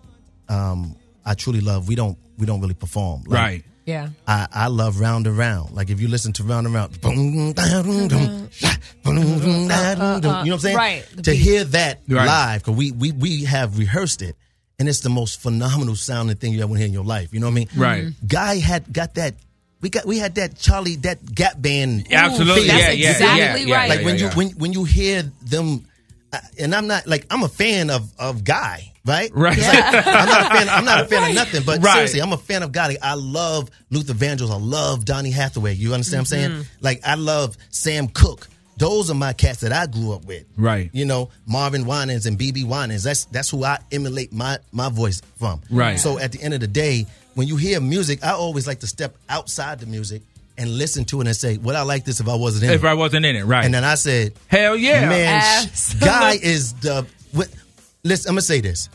um, I truly love, we don't we don't really perform. Like, right. yeah I, I love round and round. Like if you listen to round and round, boom, da, dum, dum, da, boom, dum, da, dum, dum. you know what I'm saying? Right, the To beat. hear that Right. live, because we, we we have rehearsed it, and it's the most phenomenal sounding thing you ever hear in your life. You know what I mean? Right. Mm-hmm. Guy had got that. We got we had that Charlie that Gap band. Absolutely. feel. Yeah, that's yeah, exactly yeah, yeah, right. Like yeah, when you yeah. when when you hear them, uh, and I'm not like I'm a fan of of Guy, right? Right. It's like, I'm not a fan. I'm not a fan of *laughs* nothing, but Right. seriously, I'm a fan of God. I love Luther Vandross. I love Donny Hathaway. You understand what I'm saying? Mm-hmm. Like I love Sam Cooke. Those are my cats that I grew up with. Right. You know, Marvin Winans and BeBe Winans. That's that's who I emulate my my voice from. Right. So at the end of the day, when you hear music, I always like to step outside the music and listen to it and say, "Would I like this if I wasn't in If it?" If I wasn't in it, right? and then I said, Hell yeah. Man, Absolutely. Guy is the. What, listen, I'm gonna say this.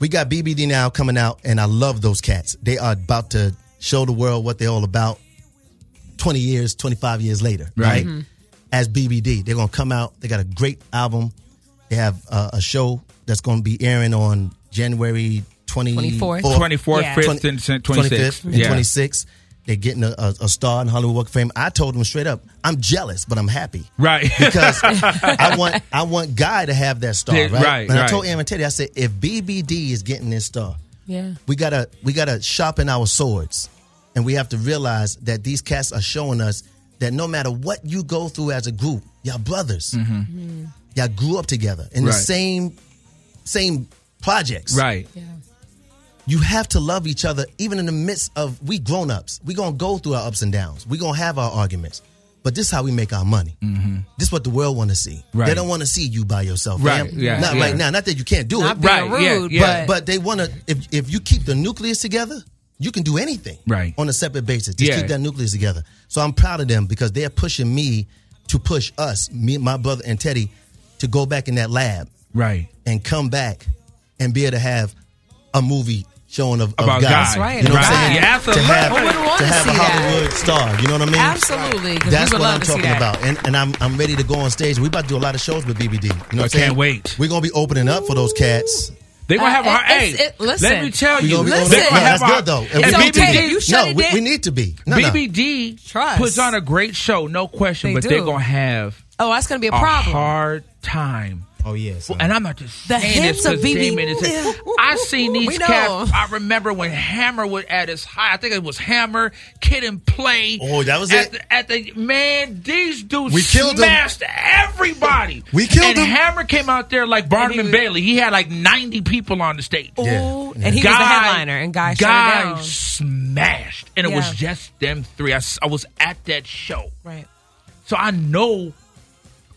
We got BBD now coming out, and I love those cats. They are about to show the world what they're all about. Twenty years, 25 years later, Right. right? Mm-hmm. As BBD, they're gonna come out. They got a great album. They have uh, a show that's gonna be airing on January 24th, 24th. 24th, Yeah. 5th, and 26th. 25th and Yeah. 26th. They're getting a, a, a star in Hollywood Walk of Fame. I told them straight up, I'm jealous, but I'm happy Right. *laughs* because *laughs* I want I want Guy to have that star, right? right, and I right. told Aaron Teddy, I said, if BBD is getting this star, Yeah. we gotta we gotta sharpen our swords, and we have to realize that these cats are showing us that no matter what you go through as a group, y'all brothers, y'all grew up together in the Mm-hmm. Same same projects, right. Yeah. you have to love each other even in the midst of we grown ups. we gonna go through our ups and downs. we gonna have our arguments. But this is how we make our money. Mm-hmm. This is what the world want to see. Right. They don't want to see you by yourself. Right, fam. yeah, Not yeah. right now. Not that you can't do Not it. being Right, yeah, yeah. But but they want to. If if you keep the nucleus together, you can do anything. Right. On a separate basis. Just Yeah. keep that nucleus together. So I'm proud of them because they're pushing me to push us, me, my brother and Teddy, to go back in that lab Right. and come back and be able to have a movie showing of, of About guys. guys. Right, You know what I'm saying? Yeah, To have, Who wouldn't want to to have a see that? Hollywood star. You know what I mean? Absolutely. That's what I'm talking about. And, and I'm I'm ready to go on stage. We're about to do a lot of shows with BBD. You know what I I'm saying? can't wait. We're gonna be opening up for those cats. They're going to Uh, have a it- hey, it's- it- listen. let me tell We you. gonna be Listen. opening They're gonna No, have that's a- good though. And and we okay be. if you no, we, we need to be. No, no. BBD Trust. puts on a great show, no question, They but do. they're going to have Oh, that's going to be a a problem. hard time. Oh yes. And I'm not just The saying hints this of because BB Damon is. I seen these know. cats. I remember when Hammer was at his high. I think it was Hammer, Kid and Play. Oh, that was at it? The, at the man, these dudes We killed 'em. smashed everybody. We killed and 'em. Hammer came out there like Barnum And and, he Bailey. He had like 90 people on the stage. Ooh, Yeah. and he was the headliner, and guy, guy shut it down. smashed, and it was just them three. I, I was at that show, Right. so I know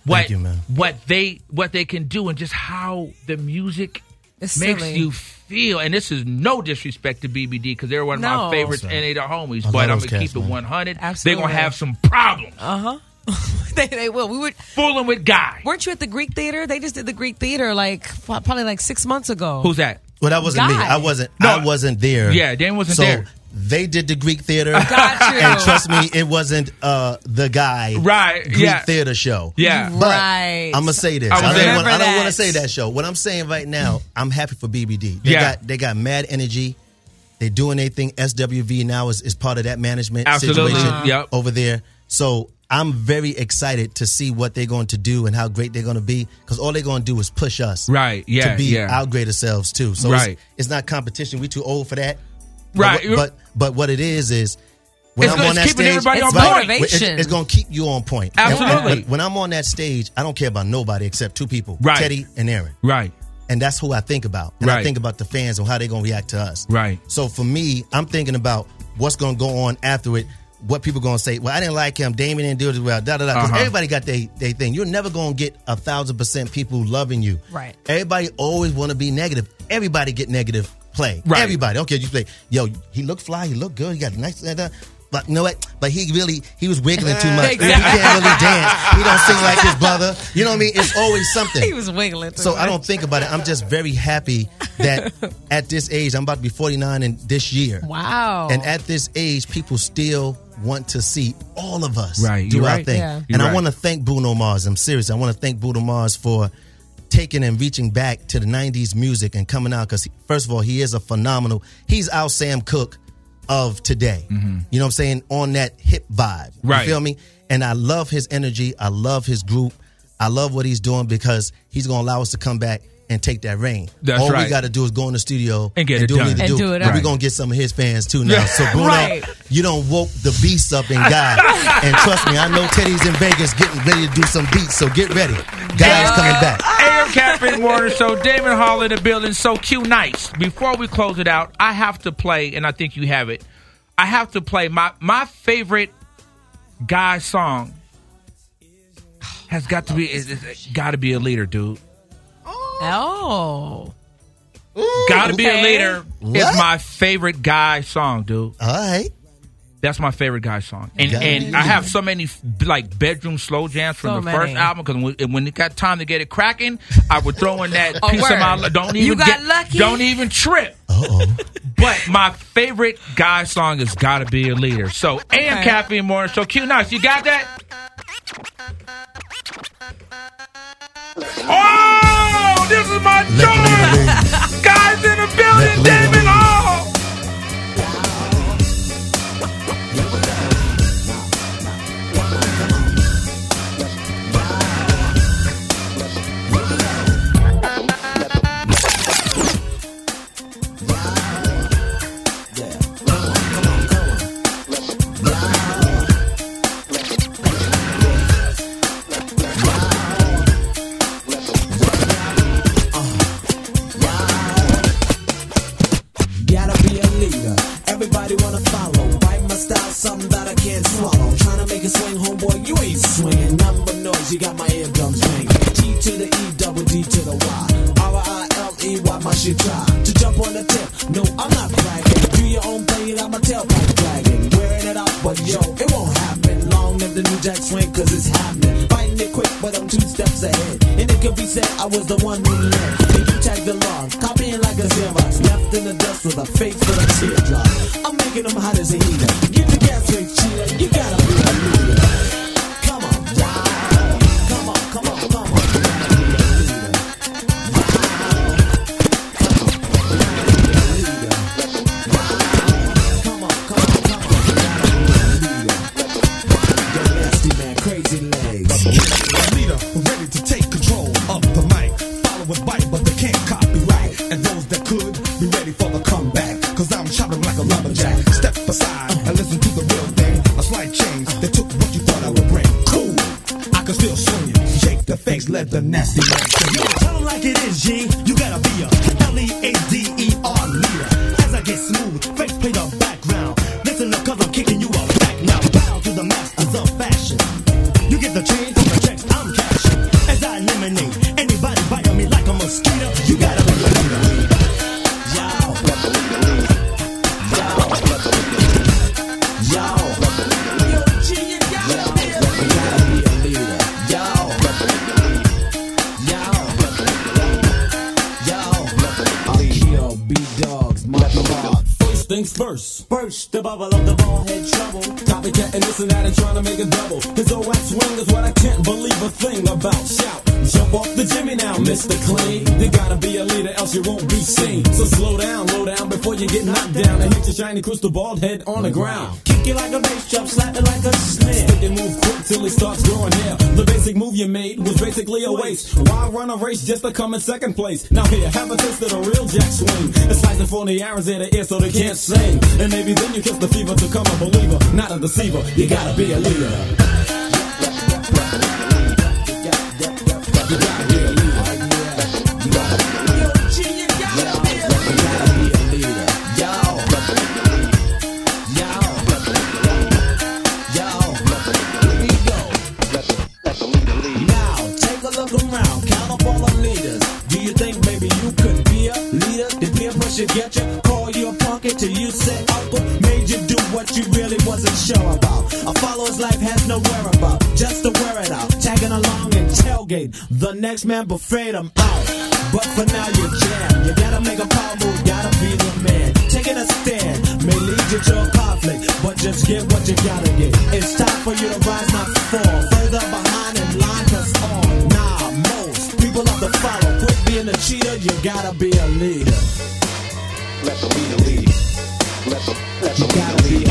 what you, what they what they can do, and just how the music It's makes silly. you feel. And this is no disrespect to BBD because they're one of No. my favorites, That's and right. they the homies. I but I'm gonna cats, keep it man. 100. They're gonna have some problems Uh huh. *laughs* they, they will. We were. fooling with guy. Weren't you at the Greek theater? They just did the Greek theater like probably like six months ago. Who's that? Well, that wasn't me. I wasn't. No. I wasn't there. Yeah, Dan wasn't so there. They did the Greek theater. *laughs* Got you. And trust me, it wasn't uh, the guy. Right, Greek yeah. theater show. Yeah. But Right. I'm gonna say this. I I, don't wanna, I don't want to say that show. What I'm saying right now, I'm happy for BBD. They Yeah. got they got mad energy. They're doing their thing. SWV now is, is part of that management Absolutely. situation Uh-huh. Yep. over there. So I'm very excited to see what they're going to do and how great they're going to be because all they're going to do is push us Right, yeah, to be yeah. our greater selves too. So Right. it's, it's not competition. We too old for that. Right. But but, but what it is is when It's I'm good. on It's that keeping stage, everybody on right, point. It's, it's going to keep you on point. And- and Absolutely. when, when I'm on that stage, I don't care about nobody except two people, Right. Teddy and Aaron, Right. and that's who I think about. And I think about the fans and how they're going to react to us. Right. So for me, I'm thinking about what's going to go on after it. What people going to say? Well, I didn't like him. Damion didn't do it as well. Da da da. Because Uh-huh. everybody got their they thing. You're never going to get a thousand percent people loving you. Right. Everybody always want to be negative. Everybody get negative play. Right. Everybody. Okay, you play. Yo, he looked fly. He looked good. He got nice. Da, da. But you know what? But he really he was wiggling too much. *laughs* Exactly. He can't really dance. He don't sing like his brother. You know what I mean? It's always something. *laughs* He was wiggling. too So I don't think about it. I'm just very happy that at this age, I'm about to be 49 in this year. Wow. And at this age, people still want to see all of us Right, do you're our right. thing. Yeah. And You're I right. want to thank Bruno Mars. I'm serious. I want to thank Bruno Mars for taking and reaching back to the 90s music and coming out because, first of all, he is a phenomenal, he's our Sam Cooke of today. You know what I'm saying? On that hip vibe. Mm-hmm. Right. You feel me? And I love his energy. I love his group. I love what he's doing because he's going to allow us to come back and take that reign. That's All right. we got to do is go in the studio And get it do what we done. need to And do. do it And we're going to get some of his fans too now. So, Bruno, Right. you don't woke the beast up in God. *laughs* and trust me, I know Teddy's in Vegas getting ready to do some beats. So get ready. God's coming back. AM Caffeine Morning Show, Damion Hall in the building. So Q nice. Before we close it out, I have to play, and I think you have it. I have to play my my favorite guy song has got to be is, is, got to be a leader, dude. Oh. Got to be a leader. What? It's my favorite guy song, dude. All right. That's my favorite guy song, and Gotta and be I a have so many like bedroom slow jams from So the first album because when, when it got time to get it cracking, I would throw in that *laughs* Oh, piece of my don't You even got get, lucky? don't even trip. Uh oh. But my favorite guy song has got to be a leader. So AM Okay. Caffeine Morning Show. Q Nice, you got that? Oh, this is my leader Guys in the building, David. Hall. Swing is what I can't believe a thing about. Shout, jump off the Jimmy now, Mr. Clean. You gotta be a leader, else you won't be seen. So slow down, low down before you get knocked down and hit your shiny crystal bald head on the ground. Kick it like a bass drum, slap it like a snare. Stick and move quick till it starts growing hair. The basic move you made was basically a waste. Why run a race just to come in second place? Now here, have a taste of the real jack swing. It's for the arrows in the ear so they can't sing. And maybe then you kiss the fever to come a believer, not a deceiver. You gotta be a leader. Next man buffet them out. But for now you're jam. You gotta make a power move. Gotta be the man. Taking a stand may lead you to a conflict. But just get what you gotta get. It's time for you to rise, not fall. Further behind in line, cause on. Nah, most people have to follow. Quit being a cheater. You gotta be a leader. Let the leader lead. Let the, let the You gotta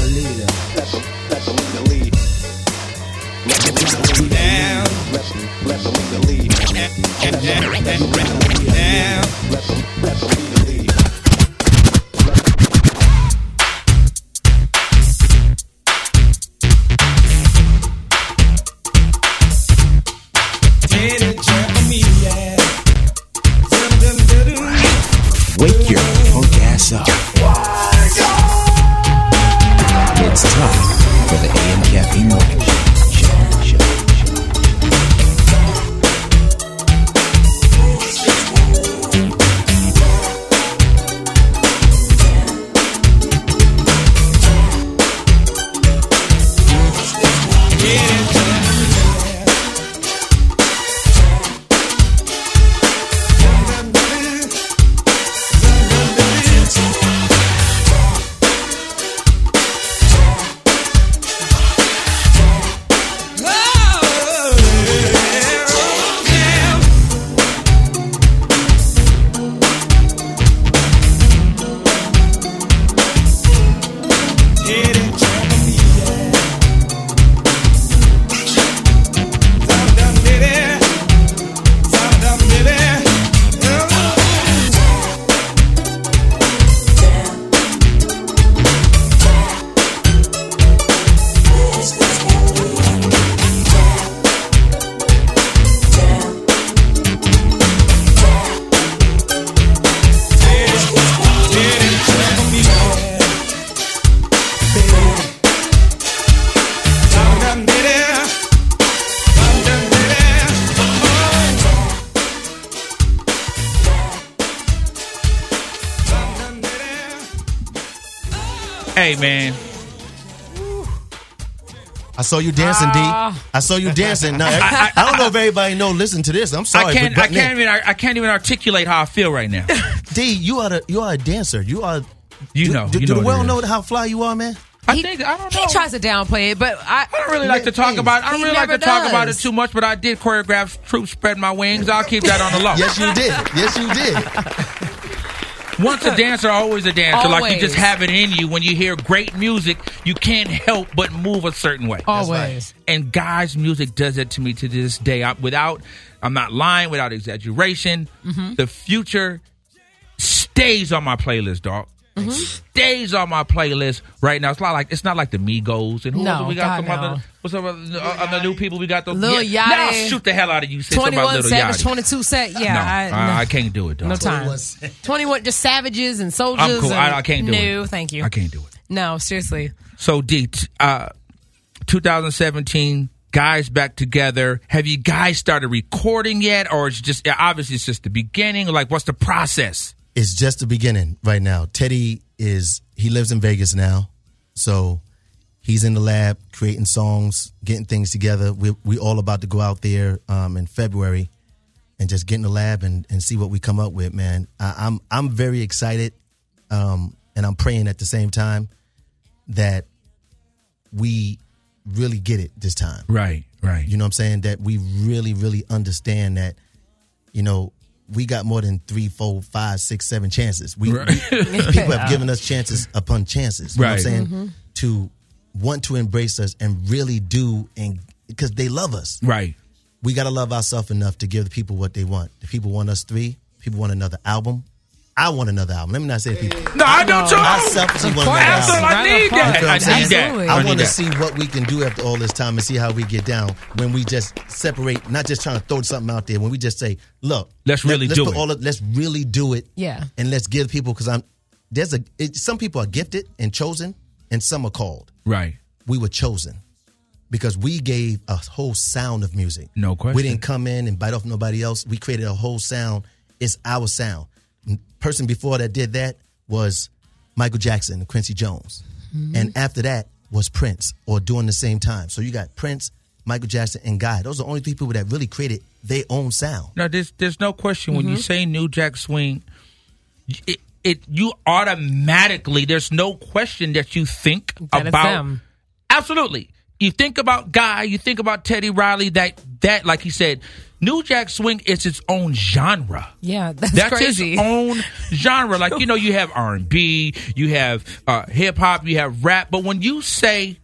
saw you dancing, Ah. D. I saw you dancing. Now, *laughs* I, I don't know if everybody know. Listen to this. I'm sorry, I can't. but, I can't even. I can't even articulate how I feel right now. *laughs* D, you are the, you are a dancer. You are. You do, know. Do, you do know the world know how fly you are, man? I He- think I don't know. He tries to downplay it, but I, I don't really like to talk Hey, about. I don't really like to never talk about it too much, but I did choreograph "Troops Spread My Wings." I'll keep that on the low. *laughs* Yes, you did. Yes, you did. Once a dancer, always a dancer. Like you just have it in you. When you hear great music, you can't help but move a certain way. always. And guys' music does it to me to this day. I, without, I'm not lying. Without exaggeration, Mm-hmm. the future stays on my playlist, dog. Mm-hmm. Stays on my playlist right now. It's not like it's not like the Migos and who No, else we got God, some no. other what's up? other, uh, other new people we got those Lil yeah, Yachty. Now shoot the hell out of you. Say 21 Little Savage, 22 set. Yeah, no, I, I, no, I can't do it, dog. no time. 21, just savages and soldiers. I'm cool. I, and- I can't do it. No, thank you. I can't do it. No, seriously. So D, t- uh, 2017, guys back together. Have you guys started recording yet, or it's just obviously it's just the beginning? Like, what's the process? It's just the beginning right now. Teddy is he lives in Vegas now, so he's in the lab creating songs, getting things together. We we all about to go out there um, in February and just get in the lab and, and see what we come up with. Man, I, I'm I'm very excited, um, and I'm praying at the same time that we really get it this time. Right, right. You know what I'm saying? That we really, really understand that, you know, we got more than three, four, five, six, seven chances. We, Right. we- *laughs* people have given us chances upon chances. You know what I'm Right. saying? Mm-hmm. To want to embrace us and really do and because they love us. Right. We gotta love ourselves enough to give the people what they want. The people want us three, people want another album. I want another album. Let me not say people. No, I do too. I selfishly want another Absolutely, album. I need You feel that. what I'm I saying? need that. Absolutely. I I want to see what we can do after all this time and see how we get down when we just separate, not just trying to throw something out there. When we just say, "Look, Let's really let's do put it." All of, let's really do it, Yeah. and let's give people because I'm there's a it, some people are gifted and chosen, and some are called. Right. We were chosen because we gave a whole sound of music. No question. We didn't come in and bite off nobody else. We created a whole sound. It's our sound. Person before that did that was Michael Jackson Quincy Jones. And after that was Prince, or during the same time. So you got Prince, Michael Jackson, and Guy. Those are the only three people that really created their own sound. No, there's there's no question when Mm-hmm. you say New Jack Swing, it, it you automatically there's no question that you think That about them. absolutely. You think about Guy, you think about Teddy Riley. That that like he said, New Jack Swing is its own genre. Yeah, that's, That's crazy. its own genre. Like you know, you have R and B, you have uh, hip hop, you have rap. But when you say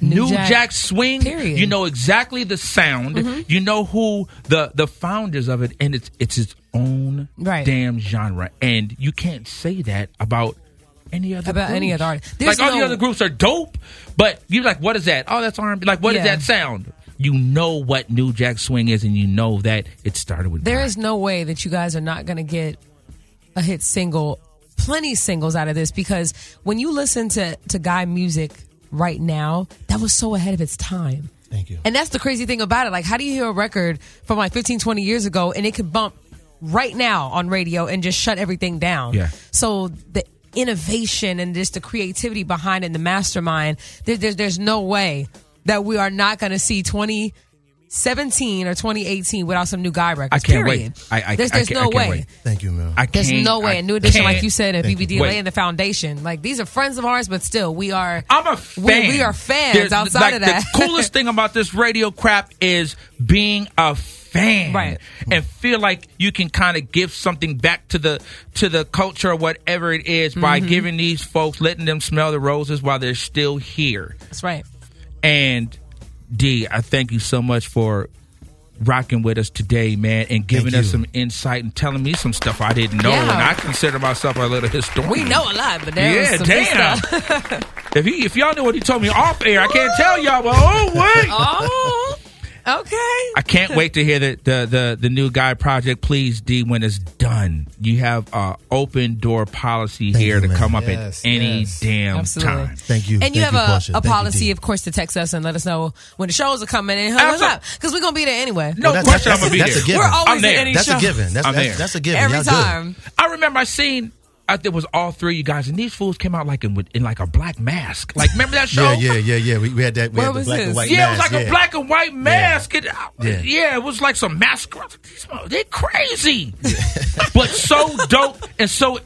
New, Jack, Jack, Swing, period. Mm-hmm. you know exactly the sound. You know who the the founders of it, and it's it's its own Right. damn genre. And you can't say that about any other About any other artist. Like There's all the other groups are dope, but you're like, what is that? Oh, that's R and B. Like, what is Yeah. that sound? You know what New Jack Swing is, and you know that it started with. There Guy. is no way that you guys are not going to get a hit single, plenty singles out of this because when you listen to to guy music right now, that was so ahead of its time. Thank you. And that's the crazy thing about it. Like, how do you hear a record from like 15, 20 years ago and it could bump right now on radio and just shut everything down? Yeah. So the innovation and just the creativity behind it and the mastermind, there, there, there's no way that we are not going to see 2017 or 2018 without some new guy records. I can't period. wait. I- I- there's I there's can't- no I can't way. wait. Thank you, man. I There's can't- no way. I A new edition, like can't- you said, and Thank BBD you. laying the foundation. Like these are friends of ours, but still, we are. I'm a we- fan. We, are fans There's- outside like, of that. The coolest thing about this radio crap is being a fan, Right. And feel like you can kind of give something back to the to the culture or whatever it is by Mm-hmm. giving these folks, letting them smell the roses while they're still here. That's right. And D, I thank you so much for rocking with us today, man, and giving us some insight and telling me some stuff I didn't know. Yeah. And I consider myself a little historian. We know a lot, but there Yeah, was some damn. stuff. If he, if y'all knew what he told me off air, I can't tell y'all. But oh wait, *laughs* oh, okay. I can't *laughs* wait to hear the, the the the new guy project. Please, D, when it's done, you have a open door policy Thank here you, to man. come up Yes, at any yes. damn Absolutely. time. Thank you. And you Thank have a, Portia. a Thank you, policy, D. of course, to text us and let us know when the shows are coming in. Hook us Absolutely. up because we're gonna be there anyway. No Well, that's- question, that's- I'm gonna be that's there. a given. We're always I'm there. at any That's show a given. That's, I'm that's, there. that's a given. every Y'all good. time. I remember I seen I, there was all three of you guys, and these fools came out like in, in like a black mask. Like remember that *laughs* show? Yeah, yeah, yeah, yeah. We, we had that. We Where had the black this? and white Yeah, it was like a black and white mask. It- uh, Yeah. yeah, it was like some mask. They're crazy, *laughs* but so dope and so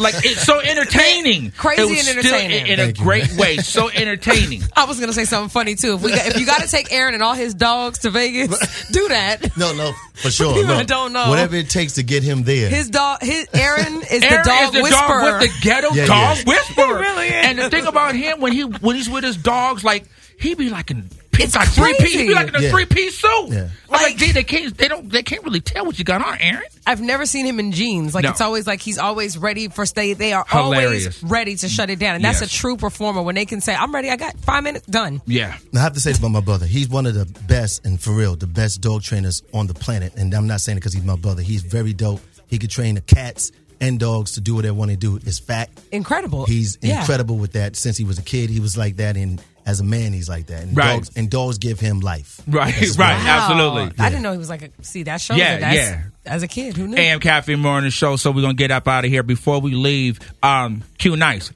like it's so entertaining. Crazy It was and still entertaining. in, in a you, great man. way. So *laughs* entertaining. I was gonna say something funny too. If we got, if you got to take Aaron and all his dogs to Vegas, do that. No, no, for sure. *laughs* people no. that don't know. Whatever it takes to get him there. His dog, his Aaron is the dog is the whisperer. dog with the ghetto Yeah, dog *laughs* yeah. whisperer. really is. And the thing about him when he when he's with his dogs, like he be like in it's like three piece. He crazy. be like in a Yeah. three piece suit. Yeah. I'm like, Like- gee, they can't they don't they can't really tell what you got on, Aaron. I've never seen him in jeans. Like No. it's always like he's always ready for stay. They are Hilarious. always ready to shut it down, and that's Yes. a true performer when they can say, "I'm ready. I got five minutes. Done." Yeah. Now, I have to say this about my brother. He's one of the best, and for real, the best dog trainers on the planet. And I'm not saying it because he's my brother. He's very dope. He could train the cats and dogs to do what they want to do. It's fact. Incredible. He's Yeah. incredible with that. Since he was a kid, he was like that, and as a man, he's like that. And Right. dogs and dogs give him life. Right, As *laughs* right, well. absolutely. I didn't know he was like a. See that shows Yeah, that that's, yeah. As a kid, who knew? AM Caffeine Morning Show. So we're gonna get up out of here. Before we leave, um, Q Nice.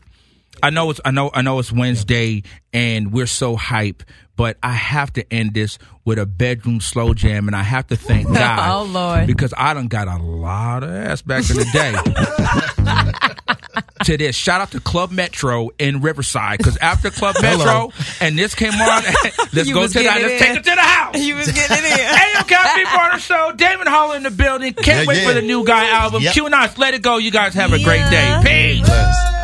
I know it's I know I know it's Wednesday and we're so hype, but I have to end this with a bedroom slow jam, and I have to thank *laughs* God. Oh, Lord. because I done got a lot of ass back in the day. *laughs* to this, shout out to Club Metro in Riverside because after Club Metro and this came on, *laughs* let's You go to the let's it take it to the house. you was getting it in. AM Caffeine Morning Show. Damion Hall in the building. Can't Yeah, wait yeah. for the new guy album. Yep. Q Nice, let it go. You guys have a great day. Peace. Whoa.